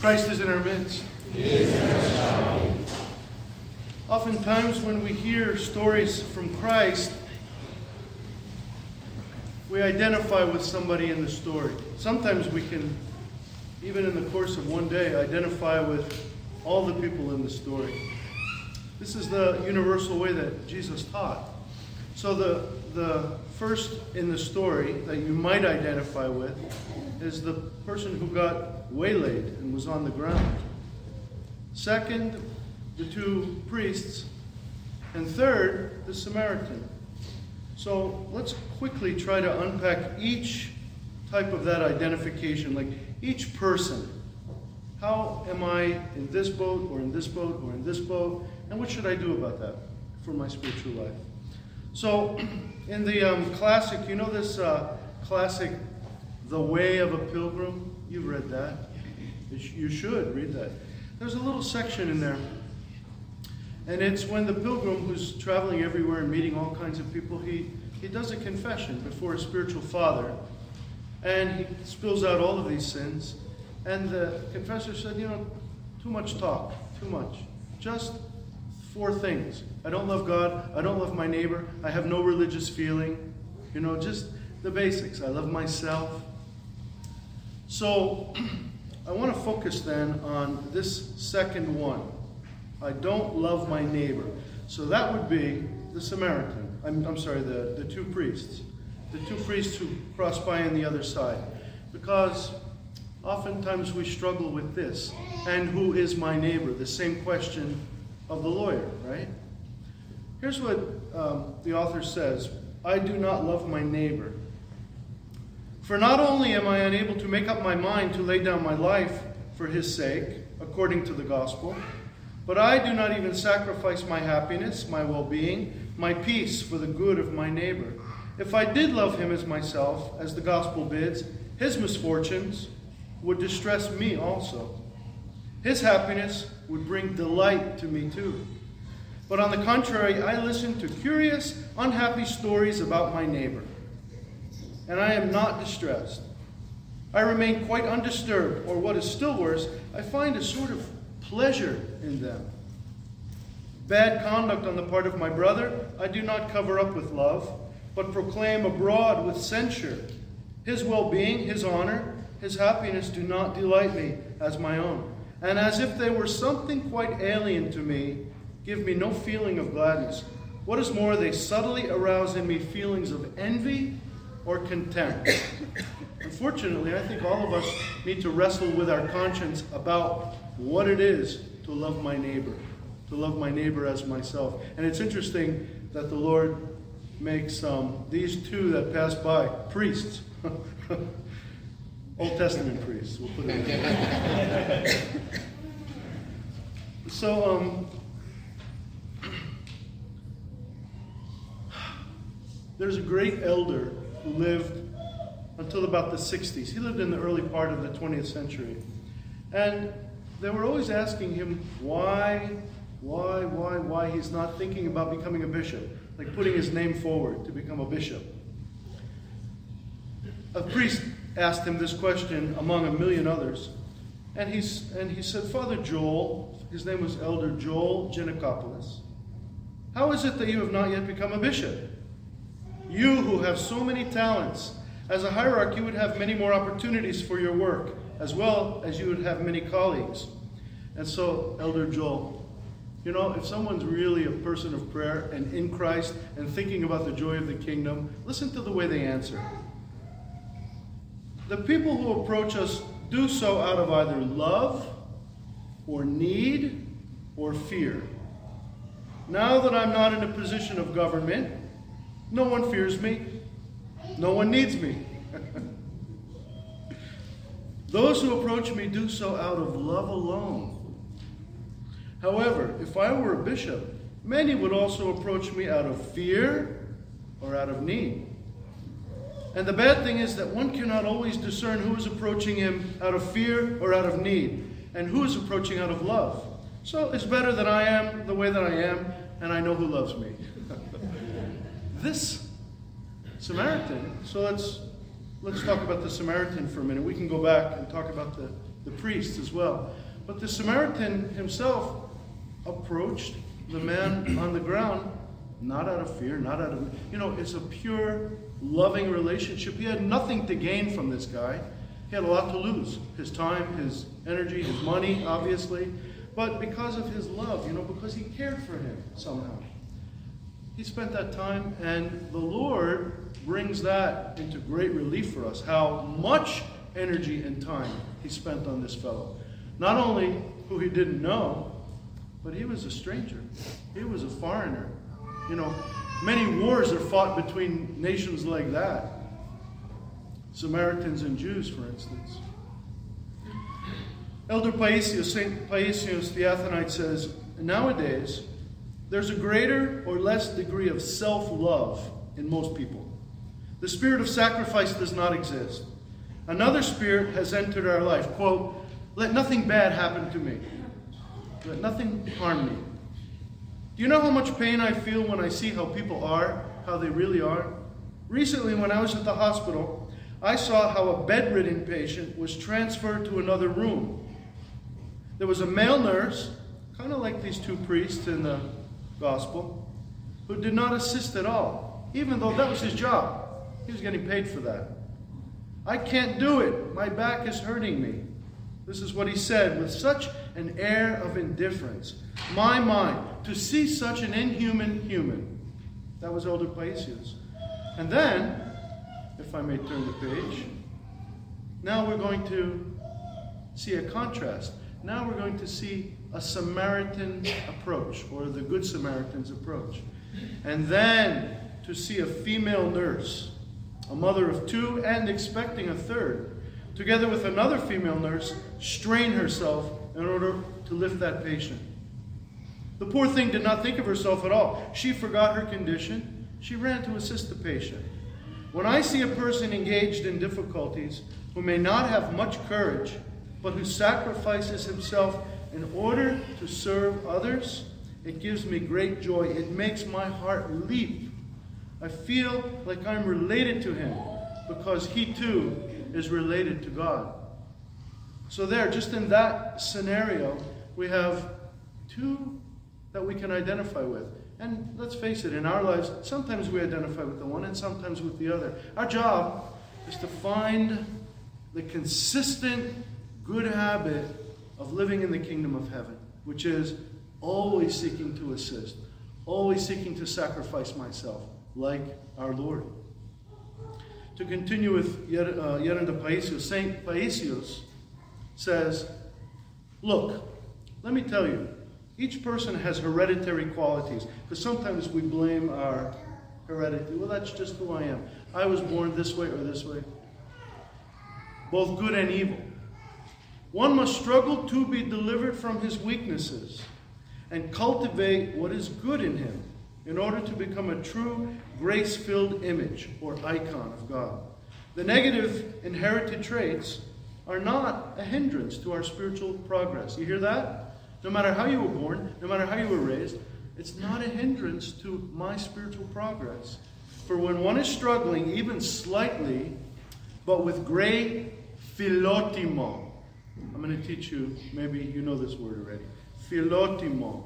Christ is in our midst. Oftentimes, when we hear stories from Christ, we identify with somebody in the story. Sometimes we can, even in the course of one day, identify with all the people in the story. This is the universal way that Jesus taught. So, the, the first in the story that you might identify with is the person who got waylaid and was on the ground. Second, the two priests. And third, the Samaritan. So let's quickly try to unpack each type of that identification, like each person. How am I in this boat, or in this boat, or in this boat? And what should I do about that for my spiritual life? So, in the um, classic, you know this uh, classic, The Way of a Pilgrim? You've read that. You should read that. There's a little section in there. And it's when the pilgrim who's traveling everywhere and meeting all kinds of people, he, he does a confession before a spiritual father. And he spills out all of these sins. And the confessor said, You know, too much talk, too much. Just four things. I don't love God. I don't love my neighbor. I have no religious feeling. You know, just the basics. I love myself. So I want to focus then on this second one. I don't love my neighbor. So that would be the Samaritan. I'm, I'm sorry, the, the two priests. The two priests who cross by on the other side. Because oftentimes we struggle with this. And who is my neighbor? The same question of the lawyer, right? Here's what um, the author says I do not love my neighbor. For not only am I unable to make up my mind to lay down my life for his sake, according to the gospel, but I do not even sacrifice my happiness, my well being, my peace for the good of my neighbor. If I did love him as myself, as the gospel bids, his misfortunes would distress me also. His happiness would bring delight to me too. But on the contrary, I listen to curious, unhappy stories about my neighbor, and I am not distressed. I remain quite undisturbed, or what is still worse, I find a sort of pleasure in them. Bad conduct on the part of my brother, I do not cover up with love, but proclaim abroad with censure. His well being, his honor, his happiness do not delight me as my own and as if they were something quite alien to me, give me no feeling of gladness. What is more, they subtly arouse in me feelings of envy or contempt. Unfortunately, I think all of us need to wrestle with our conscience about what it is to love my neighbor, to love my neighbor as myself. And it's interesting that the Lord makes um, these two that pass by priests. Old Testament priests. We'll put it in. so, um, there's a great elder who lived until about the 60s. He lived in the early part of the 20th century. And they were always asking him why, why, why, why he's not thinking about becoming a bishop, like putting his name forward to become a bishop. A priest asked him this question among a million others. And, he's, and he said, Father Joel, his name was Elder Joel Giannakopoulos, how is it that you have not yet become a bishop? You who have so many talents, as a hierarch, you would have many more opportunities for your work, as well as you would have many colleagues. And so, Elder Joel, you know, if someone's really a person of prayer and in Christ and thinking about the joy of the kingdom, listen to the way they answer. The people who approach us do so out of either love or need or fear. Now that I'm not in a position of government, no one fears me, no one needs me. Those who approach me do so out of love alone. However, if I were a bishop, many would also approach me out of fear or out of need. And the bad thing is that one cannot always discern who is approaching him out of fear or out of need, and who is approaching out of love. So it's better that I am the way that I am, and I know who loves me. This Samaritan, so let's let's talk about the Samaritan for a minute. We can go back and talk about the, the priests as well. But the Samaritan himself approached the man on the ground, not out of fear, not out of, you know, it's a pure, loving relationship. He had nothing to gain from this guy. He had a lot to lose his time, his energy, his money, obviously. But because of his love, you know, because he cared for him somehow. He spent that time, and the Lord brings that into great relief for us how much energy and time he spent on this fellow. Not only who he didn't know, but he was a stranger, he was a foreigner. You know, many wars are fought between nations like that. Samaritans and Jews, for instance. Elder Paisius, St. Paisius the Athonite says, nowadays, there's a greater or less degree of self love in most people. The spirit of sacrifice does not exist. Another spirit has entered our life. Quote, let nothing bad happen to me. Let nothing harm me. Do you know how much pain I feel when I see how people are, how they really are? Recently, when I was at the hospital, I saw how a bedridden patient was transferred to another room. There was a male nurse, kind of like these two priests in the gospel, who did not assist at all, even though that was his job. He was getting paid for that. I can't do it. My back is hurting me. This is what he said with such an air of indifference. My mind, to see such an inhuman human. That was Elder Paisius. And then, if I may turn the page, now we're going to see a contrast. Now we're going to see a Samaritan approach, or the Good Samaritan's approach. And then to see a female nurse, a mother of two, and expecting a third, together with another female nurse, strain herself in order to lift that patient. The poor thing did not think of herself at all. She forgot her condition. She ran to assist the patient. When I see a person engaged in difficulties who may not have much courage, but who sacrifices himself in order to serve others, it gives me great joy. It makes my heart leap. I feel like I'm related to him because he too is related to God. So, there, just in that scenario, we have two that we can identify with. And let's face it, in our lives, sometimes we identify with the one and sometimes with the other. Our job is to find the consistent good habit of living in the kingdom of heaven, which is always seeking to assist, always seeking to sacrifice myself, like our Lord. To continue with Geronda uh, Paisius, Saint Paisius says, Look, let me tell you, each person has hereditary qualities, because sometimes we blame our heredity. Well, that's just who I am. I was born this way or this way, both good and evil. One must struggle to be delivered from his weaknesses and cultivate what is good in him in order to become a true grace filled image or icon of God. The negative inherited traits are not a hindrance to our spiritual progress. You hear that? No matter how you were born, no matter how you were raised, it's not a hindrance to my spiritual progress. For when one is struggling, even slightly, but with great philotimo, I'm going to teach you, maybe you know this word already. Philotimo.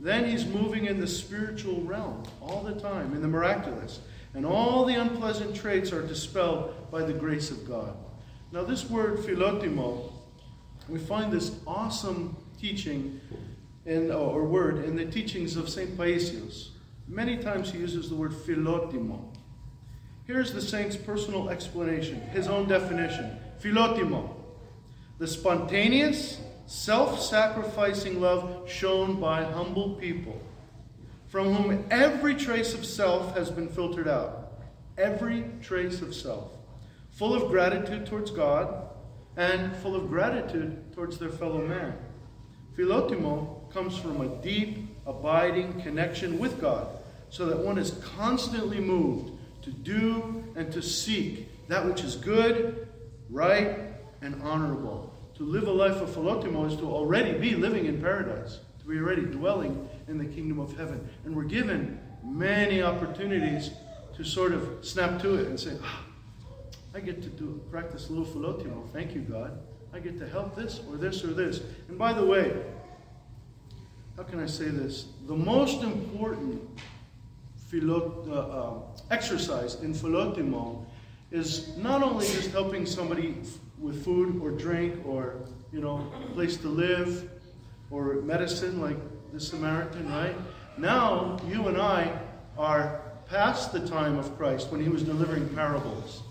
Then he's moving in the spiritual realm all the time, in the miraculous. And all the unpleasant traits are dispelled by the grace of God. Now, this word philotimo, we find this awesome teaching in, or word in the teachings of St. Paisios. Many times he uses the word philotimo. Here's the saint's personal explanation, his own definition. Philotimo, the spontaneous, self sacrificing love shown by humble people, from whom every trace of self has been filtered out. Every trace of self. Full of gratitude towards God and full of gratitude towards their fellow man. Philotimo comes from a deep, abiding connection with God, so that one is constantly moved to do and to seek that which is good, right, and honorable. To live a life of philotimo is to already be living in paradise, to be already dwelling in the kingdom of heaven. And we're given many opportunities to sort of snap to it and say, ah, I get to do practice a little philotimo. Thank you, God. I get to help this or this or this. And by the way, how can I say this? The most important philo- uh, uh, exercise in philotimo is not only just helping somebody with food or drink or you know place to live or medicine like the Samaritan, right? Now you and I are past the time of Christ when he was delivering parables.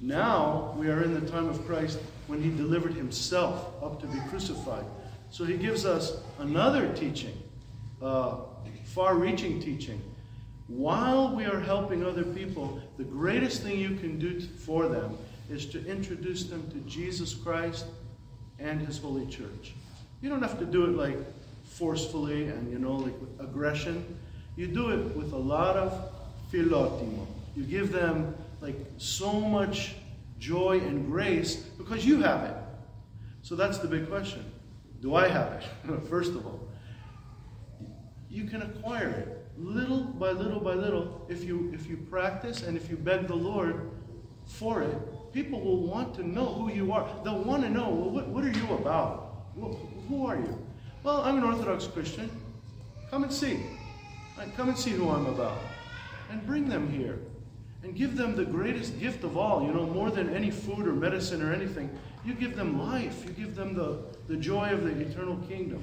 Now we are in the time of Christ when he delivered himself up to be crucified. So he gives us another teaching, uh, far reaching teaching. While we are helping other people, the greatest thing you can do for them is to introduce them to Jesus Christ and his holy church. You don't have to do it like forcefully and, you know, like with aggression. You do it with a lot of philotimo. You give them like so much joy and grace because you have it. So that's the big question. Do I have it? First of all, you can acquire it little by little by little if you if you practice and if you beg the Lord for it. People will want to know who you are. They'll want to know, well, what, what are you about? Who are you? Well, I'm an Orthodox Christian. Come and see. Come and see who I'm about. And bring them here. And give them the greatest gift of all, you know, more than any food or medicine or anything. You give them life. You give them the, the joy of the eternal kingdom.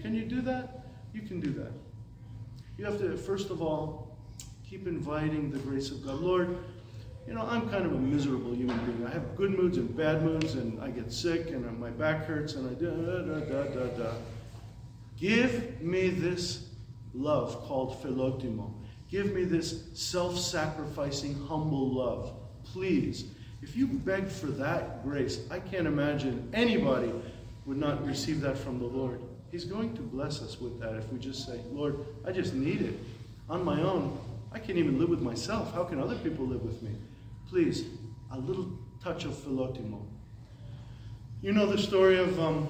Can you do that? You can do that. You have to, first of all, keep inviting the grace of God. Lord, you know, I'm kind of a miserable human being. I have good moods and bad moods, and I get sick, and my back hurts, and I da da da da da. Give me this love called philotimo. Give me this self sacrificing, humble love. Please. If you beg for that grace, I can't imagine anybody would not receive that from the Lord. He's going to bless us with that if we just say, Lord, I just need it. On my own, I can't even live with myself. How can other people live with me? Please, a little touch of philotimo. You know the story of um,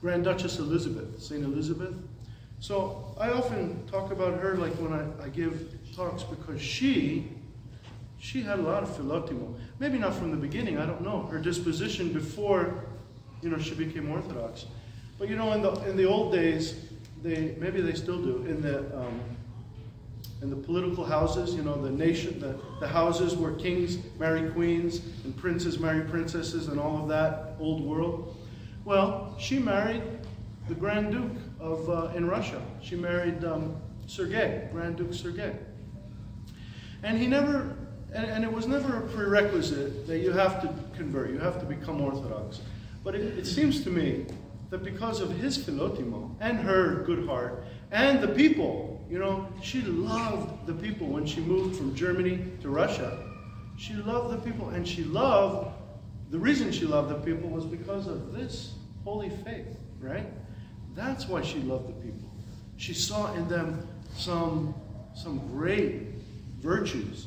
Grand Duchess Elizabeth, St. Elizabeth? So I often talk about her like when I, I give talks because she she had a lot of philotimo. Maybe not from the beginning, I don't know. Her disposition before, you know, she became Orthodox. But you know, in the in the old days, they maybe they still do, in the um, in the political houses, you know, the nation the, the houses where kings marry queens and princes marry princesses and all of that old world. Well, she married the Grand Duke of uh, in Russia. She married um, Sergei, Grand Duke Sergei. And he never, and, and, it was never a prerequisite that you have to convert, you have to become Orthodox. But it, it seems to me that because of his philotimo and her good heart and the people, you know, she loved the people when she moved from Germany to Russia. She loved the people and she loved, the reason she loved the people was because of this holy faith, right? That's why she loved the people. She saw in them some, some great virtues.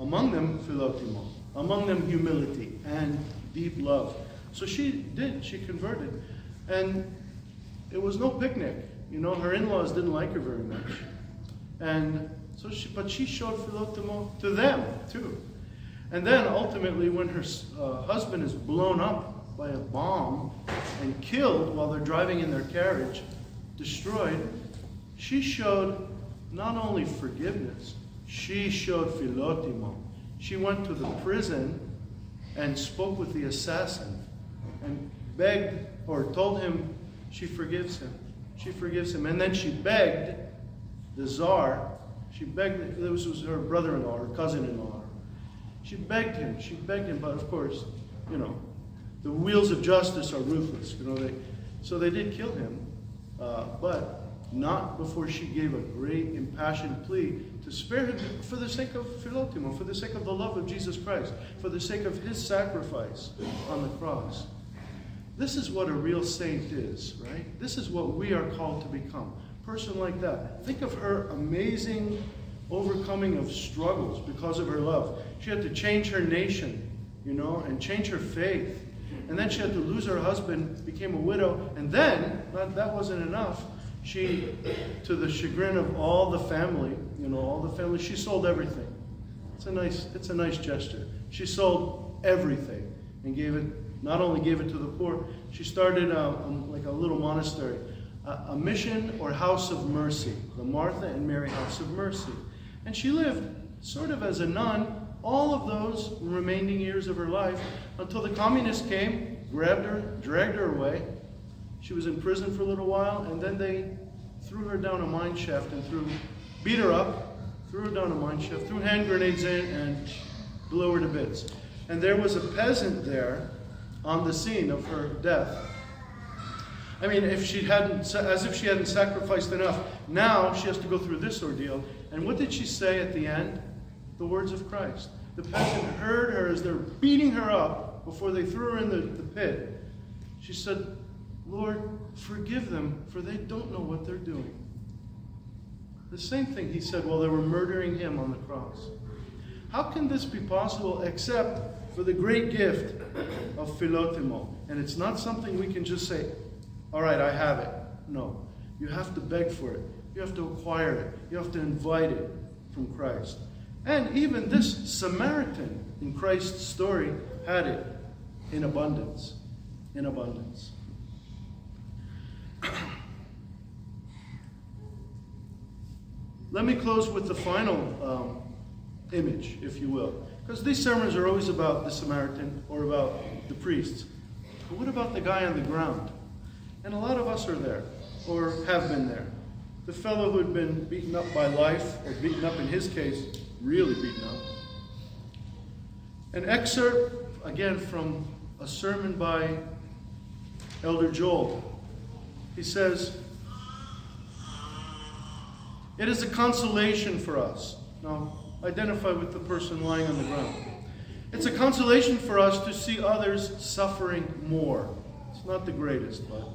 Among them, philotimo. Among them, humility and deep love. So she did. She converted. And it was no picnic. You know, her in-laws didn't like her very much. And so she, but she showed philotimo to them, too. And then ultimately, when her uh, husband is blown up by a bomb and killed while they're driving in their carriage, destroyed, she showed not only forgiveness, she showed philotimo. She went to the prison and spoke with the assassin and begged or told him she forgives him. She forgives him. And then she begged the czar, she begged, this was her brother in law, her cousin in law. She begged him, she begged him, but of course, you know, the wheels of justice are ruthless. You know, they, so they did kill him, uh, but not before she gave a great impassioned plea to spare him for the sake of Philotimo, for the sake of the love of Jesus Christ, for the sake of his sacrifice on the cross. This is what a real saint is, right? This is what we are called to become. Person like that. Think of her amazing overcoming of struggles because of her love. She had to change her nation, you know, and change her faith and then she had to lose her husband, became a widow, and then, that wasn't enough, she, to the chagrin of all the family, you know, all the family, she sold everything. It's a nice, it's a nice gesture. She sold everything and gave it, not only gave it to the poor, she started a, uh, um, like a little monastery, a, a mission or house of mercy, the Martha and Mary House of Mercy. And she lived sort of as a nun all of those remaining years of her life until the communists came, grabbed her, dragged her away. She was in prison for a little while, and then they threw her down a mine shaft and threw, beat her up, threw her down a mine shaft, threw hand grenades in, and blew her to bits. And there was a peasant there on the scene of her death. I mean, if she hadn't, as if she hadn't sacrificed enough, now she has to go through this ordeal. And what did she say at the end? The words of Christ. The peasant heard her as they're beating her up before they threw her in the, the pit. She said, Lord, forgive them, for they don't know what they're doing. The same thing he said while they were murdering him on the cross. How can this be possible except for the great gift of philotimo? And it's not something we can just say, all right, I have it. No. You have to beg for it. You have to acquire it. You have to invite it from Christ. And even this Samaritan in Christ's story had it in abundance. In abundance. Let me close with the final um, image, if you will. Because these sermons are always about the Samaritan or about the priests. But what about the guy on the ground? And a lot of us are there, or have been there. The fellow who had been beaten up by life, or beaten up in his case, really beaten up. An excerpt, again, from a sermon by Elder Joel. He says, It is a consolation for us. Now, identify with the person lying on the ground. It's a consolation for us to see others suffering more. It's not the greatest, but.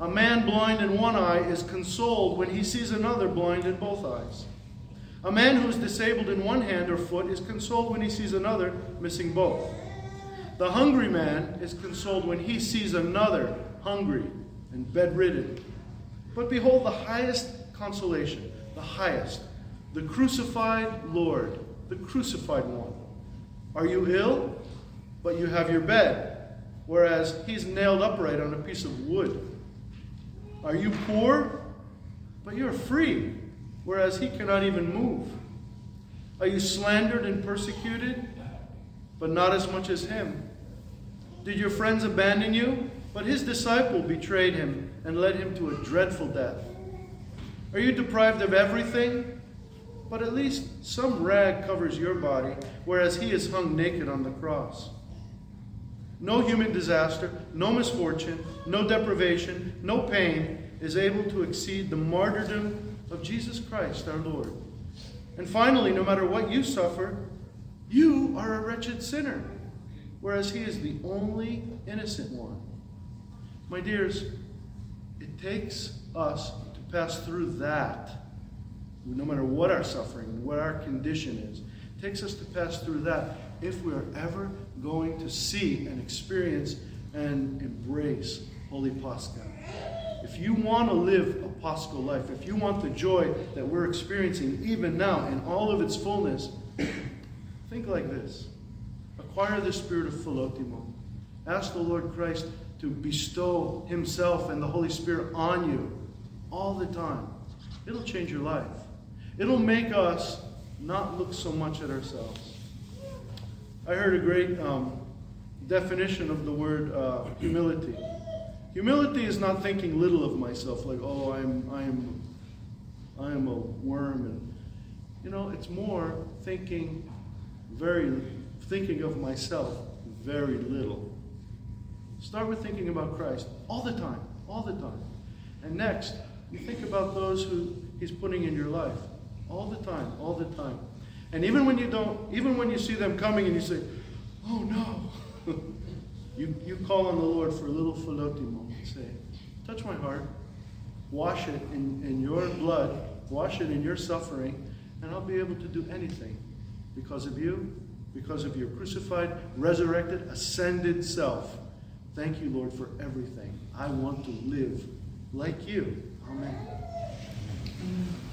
A man blind in one eye is consoled when he sees another blind in both eyes. A man who is disabled in one hand or foot is consoled when he sees another missing both. The hungry man is consoled when he sees another hungry and bedridden. But behold, the highest consolation, the highest, the crucified Lord, the crucified one. Are you ill? But you have your bed, whereas he's nailed upright on a piece of wood. Are you poor? But you're free, whereas he cannot even move? Are you slandered and persecuted? But not as much as him. Did your friends abandon you? But his disciple betrayed him and led him to a dreadful death. Are you deprived of everything? But at least some rag covers your body, whereas he is hung naked on the cross. No human disaster, no misfortune, no deprivation, no pain is able to exceed the martyrdom of Jesus Christ our Lord. And finally, no matter what you suffer, you are a wretched sinner, whereas he is the only innocent one. My dears, it takes us to pass through that, no matter what our suffering, what our condition is. Takes us to pass through that if we are ever going to see and experience and embrace Holy Pascha. If you want to live a Paschal life, if you want the joy that we're experiencing even now in all of its fullness, think like this. Acquire the spirit of philotimo. Ask the Lord Christ to bestow himself and the Holy Spirit on you all the time. It'll change your life. It'll make us not look so much at ourselves. I heard a great um, definition of the word uh, humility. Humility is not thinking little of myself, like, oh, I'm, I'm, I'm a worm, and you know, it's more thinking very, thinking of myself very little. Start with thinking about Christ all the time, all the time. And next, you think about those who He's putting in your life all the time, all the time. And even when you don't, even when you see them coming and you say, oh no, You, you call on the Lord for a little philotimo. Say, touch my heart. Wash it in, in your blood. Wash it in your suffering. And I'll be able to do anything because of you, because of your crucified, resurrected, ascended self. Thank you, Lord, for everything. I want to live like you. Amen. Amen.